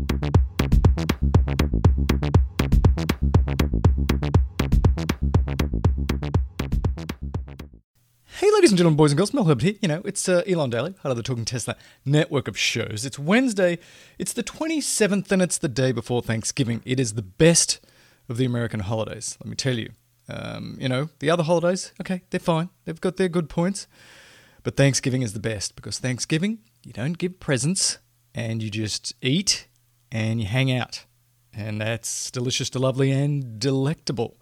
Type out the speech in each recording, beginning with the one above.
Hey, ladies and gentlemen, boys and girls, Mel Herbert here. You know, it's uh, Elon Daily, part of the Talking Tesla network of shows. It's Wednesday, it's the 27th, and it's the day before Thanksgiving. It is the best of the American holidays, let me tell you. Um, you know, the other holidays, okay, they're fine. They've got their good points. But Thanksgiving is the best because Thanksgiving, you don't give presents and you just eat and you hang out. And that's delicious, to lovely, and delectable.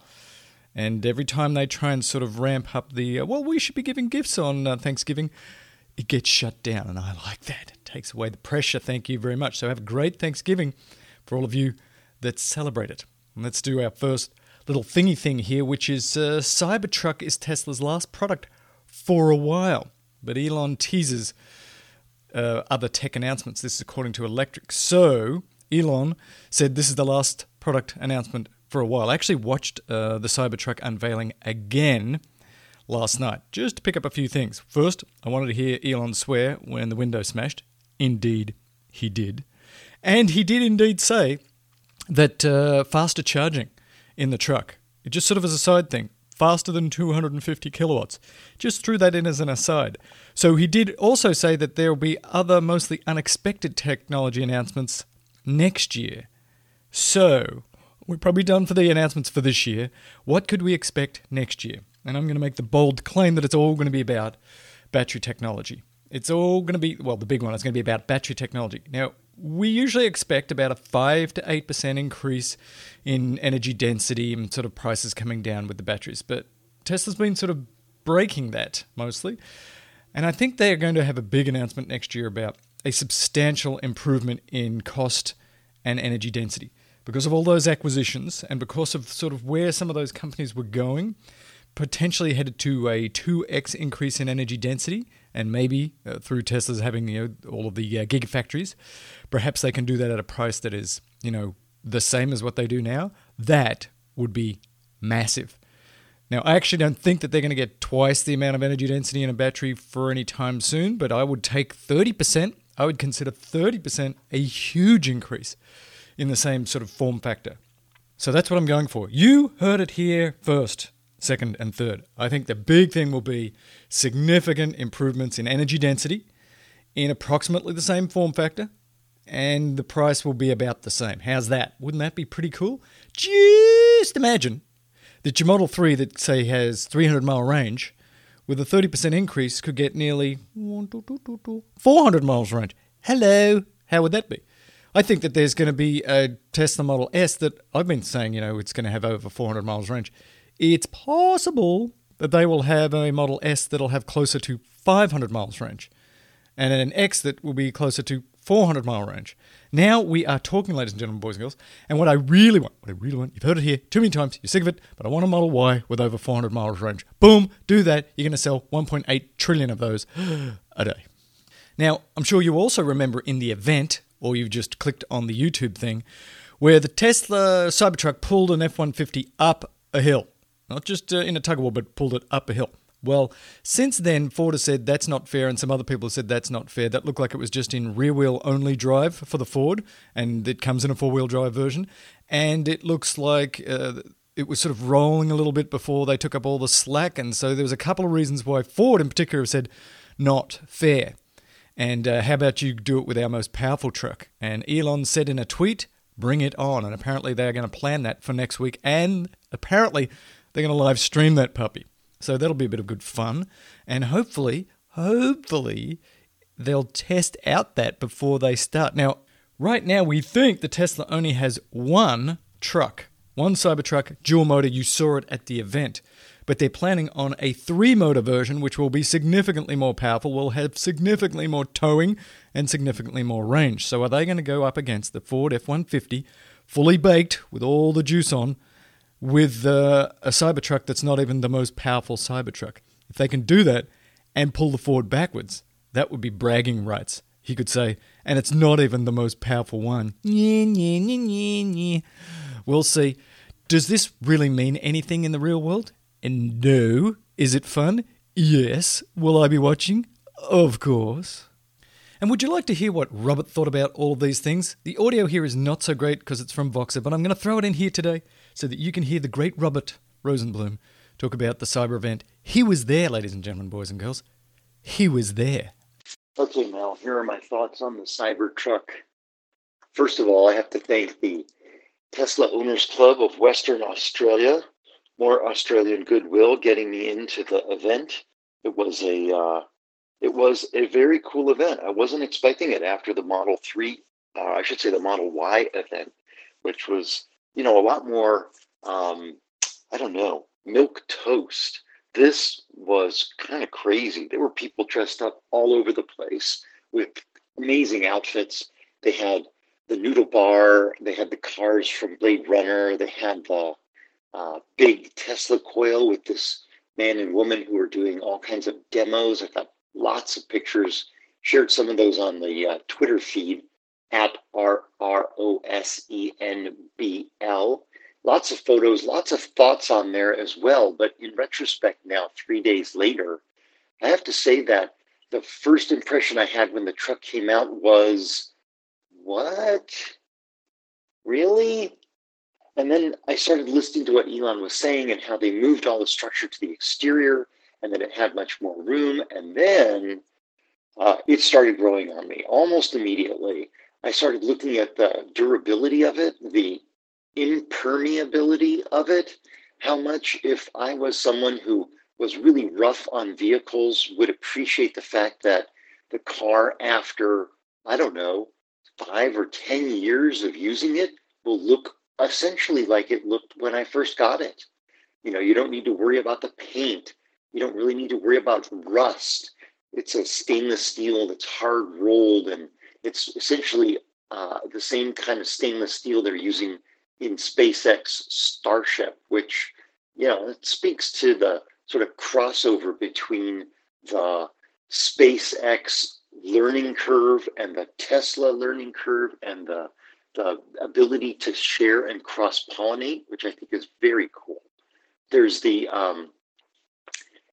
And every time they try and sort of ramp up the, uh, well, we should be giving gifts on uh, Thanksgiving, it gets shut down. And I like that. It takes away the pressure. Thank you very much. So have a great Thanksgiving for all of you that celebrate it. And let's do our first little thingy thing here, which is uh, Cybertruck is Tesla's last product for a while. But Elon teases uh, other tech announcements. This is according to Electrek. So Elon said this is the last product announcement for a while. I actually watched uh, the Cybertruck unveiling again last night just to pick up a few things. First, I wanted to hear Elon swear when the window smashed. Indeed, he did. And he did indeed say that uh, faster charging in the truck, it just sort of as a side thing, faster than 250 kilowatts. Just threw that in as an aside. So he did also say that there will be other mostly unexpected technology announcements next year. So, we're probably done for the announcements for this year. What could we expect next year? And I'm going to make the bold claim that it's all going to be about battery technology. It's all going to be, well, the big one is going to be about battery technology. Now, we usually expect about a 5 to 8% increase in energy density and sort of prices coming down with the batteries. But Tesla's been sort of breaking that mostly. And I think they are going to have a big announcement next year about a substantial improvement in cost and energy density because of all those acquisitions and because of sort of where some of those companies were going, potentially headed to a 2x increase in energy density, and maybe uh, through Tesla's having you know all of the uh, gigafactories, perhaps they can do that at a price that is you know the same as what they do now. That would be massive. Now, I actually don't think that they're going to get twice the amount of energy density in a battery for any time soon, but I would take 30%. I would consider 30% a huge increase in the same sort of form factor. So that's what I'm going for. You heard it here first, second, and third. I think the big thing will be significant improvements in energy density in approximately the same form factor, and the price will be about the same. How's that? Wouldn't that be pretty cool? Just imagine that your Model 3 that, say, has 300 mile range, with a 30% increase, could get nearly 400 miles range. Hello, how would that be? I think that there's going to be a Tesla Model S that I've been saying, you know, it's going to have over 400 miles range. It's possible that they will have a Model S that'll have closer to 500 miles range, and an X that will be closer to 400 mile range. Now we are talking, ladies and gentlemen, boys and girls. And what I really want, what I really want, you've heard it here too many times, you're sick of it, but I want a Model Y with over 400 miles range. Boom, do that. You're going to sell 1.8 trillion of those a day. Now, I'm sure you also remember in the event or you've just clicked on the YouTube thing, where the Tesla Cybertruck pulled an F 150 up a hill. Not just uh, in a tug of war, but pulled it up a hill. Well, since then, Ford has said that's not fair, and some other people have said that's not fair. That looked like it was just in rear wheel only drive for the Ford, and it comes in a four wheel drive version. And it looks like uh, it was sort of rolling a little bit before they took up all the slack. And so there was a couple of reasons why Ford, in particular, have said not fair. And uh, how about you do it with our most powerful truck? And Elon said in a tweet, bring it on. And apparently they are going to plan that for next week. And apparently they're going to live stream that puppy. So that'll be a bit of good fun. And hopefully, hopefully, they'll test out that before they start. Now, right now, we think the Tesla only has one truck, one Cybertruck dual motor. You saw it at the event but they're planning on a three motor version, which will be significantly more powerful, will have significantly more towing and significantly more range. So, are they going to go up against the Ford F 150, fully baked with all the juice on, with uh, a Cybertruck that's not even the most powerful Cybertruck? If they can do that and pull the Ford backwards, that would be bragging rights. He could say, and it's not even the most powerful one. We'll see. Does this really mean anything in the real world? And no. Is it fun? Yes. Will I be watching? Of course. And would you like to hear what Robert thought about all of these things? The audio here is not so great because it's from Voxer, but I'm going to throw it in here today so that you can hear the great Robert Rosenblum talk about the cyber event. He was there, ladies and gentlemen, boys and girls. He was there. Okay, Mel, here are my thoughts on the Cybertruck. First of all, I have to thank the Tesla Owners Club of Western Australia, more Australian goodwill, getting me into the event. It was a uh, it was a very cool event. I wasn't expecting it after the Model Three, uh, I should say the Model Y event, which was you know a lot more. Um, I don't know, milk toast. This was kind of crazy. There were people dressed up all over the place with amazing outfits. They had the noodle bar, they had the cars from Blade Runner, they had the uh, big Tesla coil with this man and woman who were doing all kinds of demos. I got lots of pictures, shared some of those on the uh, Twitter feed at R R O S E N B L. Lots of photos, lots of thoughts on there as well. But in retrospect, now, three days later, I have to say that the first impression I had when the truck came out was, what? Really? And then I started listening to what Elon was saying and how they moved all the structure to the exterior and that it had much more room. And then uh, it started growing on me almost immediately. I started looking at the durability of it, the impermeability of it, how much if I was someone who was really rough on vehicles would appreciate the fact that the car after, I don't know, five or 10 years of using it will look essentially like it looked when I first got it. You know, you don't need to worry about the paint. You don't really need to worry about rust. It's a stainless steel that's hard rolled, and it's essentially uh, the same kind of stainless steel they're using in SpaceX Starship, which, you know, it speaks to the sort of crossover between the SpaceX learning curve and the Tesla learning curve and the the ability to share and cross pollinate, which I think is very cool. There's the um,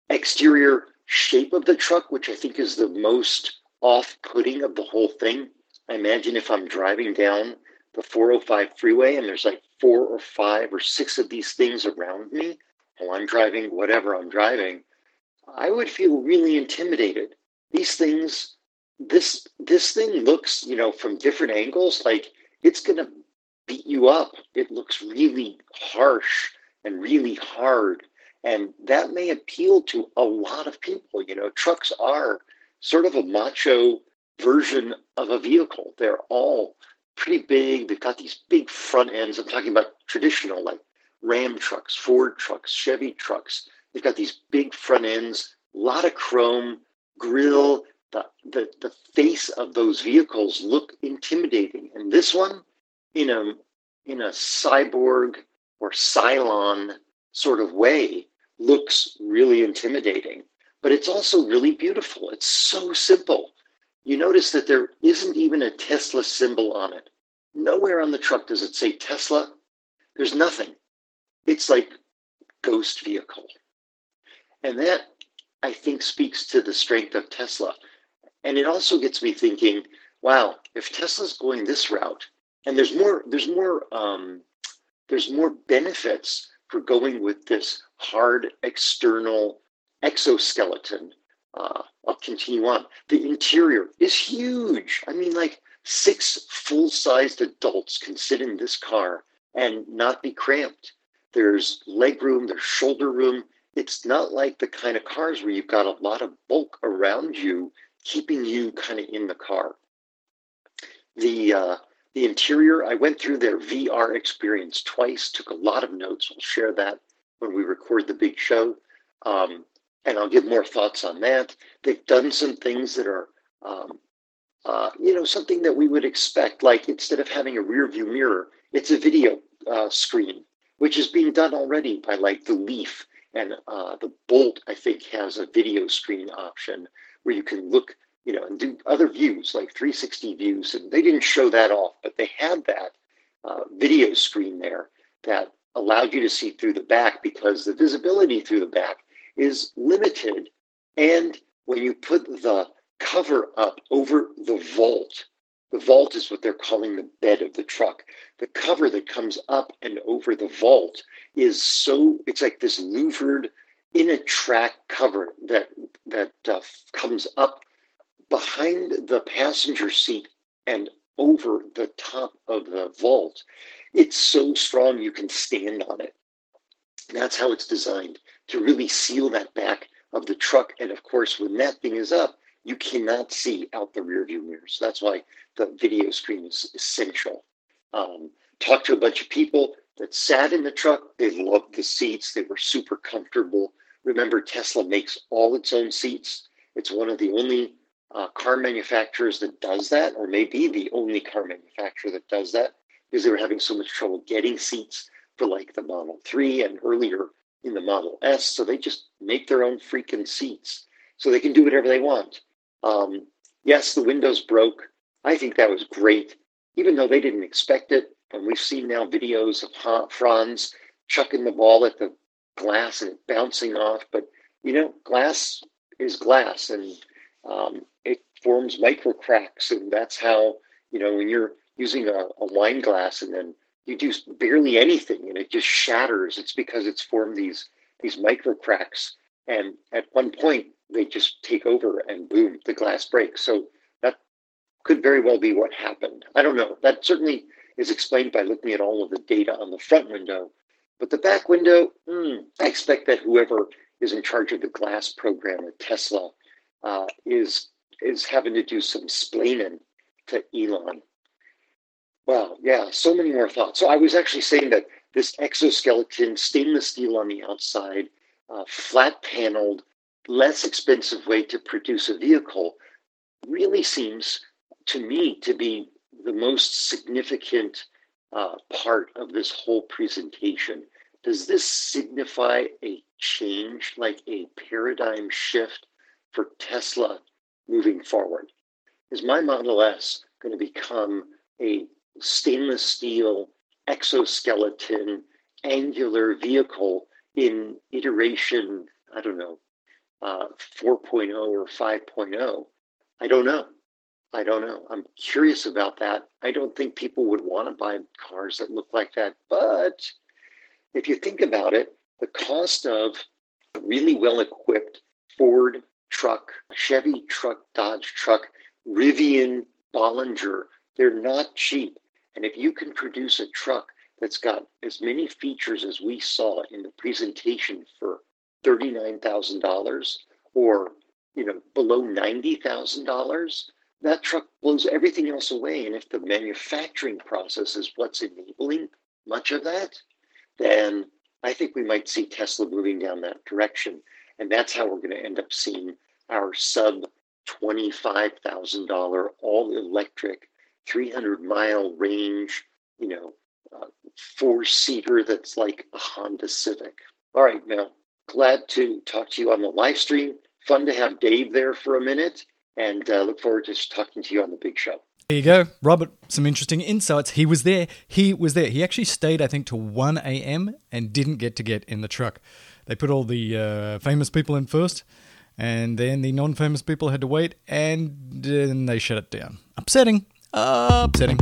exterior shape of the truck, which I think is the most off putting of the whole thing. I imagine if I'm driving down the 405 freeway and there's like four or five or six of these things around me while I'm driving whatever I'm driving, I would feel really intimidated. These things, this this thing looks, you know, from different angles like it's to beat you up. It looks really harsh and really hard. And that may appeal to a lot of people. You know, trucks are sort of a macho version of a vehicle. They're all pretty big. They've got these big front ends. I'm talking about traditional, like Ram trucks, Ford trucks, Chevy trucks. They've got these big front ends, a lot of chrome, grill, the, the, the face of those vehicles look intimidating. And this one, in a, in a cyborg or Cylon sort of way, looks really intimidating. But it's also really beautiful. It's so simple. You notice that there isn't even a Tesla symbol on it. Nowhere on the truck does it say Tesla. There's nothing. It's like ghost vehicle. And that I think speaks to the strength of Tesla. And it also gets me thinking, wow, if Tesla's going this route, and there's more, there's more, um, there's more benefits for going with this hard external exoskeleton. Uh, I'll continue on. The interior is huge. I mean, like six full-sized adults can sit in this car and not be cramped. There's leg room, there's shoulder room. It's not like the kind of cars where you've got a lot of bulk around you keeping you kind of in the car. The uh, the interior, I went through their VR experience twice, took a lot of notes. I'll share that when we record the big show. Um, and I'll give more thoughts on that. They've done some things that are, um, uh, you know, something that we would expect. Like instead of having a rear view mirror, it's a video uh, screen, which is being done already by like the Leaf and uh, the Bolt. I think has a video screen option where you can look, you know, and do other views like 360 views. And they didn't show that off, but they had that uh, video screen there that allowed you to see through the back because the visibility through the back is limited. And when you put the cover up over the vault. The vault is what they're calling the bed of the truck. The cover that comes up and over the vault is so, it's like this louvered in a track cover that, that uh, comes up behind the passenger seat and over the top of the vault. It's so strong you can stand on it. That's how it's designed to really seal that back of the truck. And of course, when that thing is up, you cannot see out the rear view mirrors. That's why the video screen is essential. Um, talked to a bunch of people that sat in the truck. They loved the seats. They were super comfortable. Remember, Tesla makes all its own seats. It's one of the only uh, car manufacturers that does that, or maybe the only car manufacturer that does that, because they were having so much trouble getting seats for like the Model 3 and earlier in the Model S. So they just make their own freaking seats so they can do whatever they want. Um, yes, the windows broke. I think that was great, even though they didn't expect it. And we've seen now videos of Franz chucking the ball at the glass and bouncing off. But, you know, glass is glass and um, it forms micro cracks. And that's how, you know, when you're using a, a wine glass and then you do barely anything and it just shatters. It's because it's formed these these micro cracks, and at one point they just take over and boom, the glass breaks. So that could very well be what happened. I don't know. That certainly is explained by looking at all of the data on the front window, but the back window, hmm, I expect that whoever is in charge of the glass program at Tesla uh, is is having to do some splaining to Elon Wow, yeah, so many more thoughts. So I was actually saying that this exoskeleton, stainless steel on the outside, uh, flat paneled, less expensive way to produce a vehicle really seems to me to be the most significant uh, part of this whole presentation. Does this signify a change, like a paradigm shift for Tesla moving forward? Is my Model S going to become a stainless steel exoskeleton angular vehicle in iteration, I don't know, uh, 4.0 or 5.0. I don't know. I don't know. I'm curious about that. I don't think people would want to buy cars that look like that. But if you think about it, the cost of a really well equipped Ford truck, Chevy truck, Dodge truck, Rivian, Bollinger, they're not cheap. And if you can produce a truck that's got as many features as we saw in the presentation for $39,000 or you know below $90,000, that truck blows everything else away. And if the manufacturing process is what's enabling much of that, then I think we might see Tesla moving down that direction. And that's how we're going to end up seeing our sub $25,000 all electric 300 mile range, you know, uh, four seater that's like a Honda Civic. All right, now, glad to talk to you on the live stream. Fun to have Dave there for a minute, and uh, look forward to talking to you on the big show. There you go, Robert. Some interesting insights. He was there. He was there. He actually stayed, I think, to 1 a.m. and didn't get to get in the truck. They put all the uh, famous people in first, and then the non famous people had to wait, and then they shut it down. Upsetting, upsetting.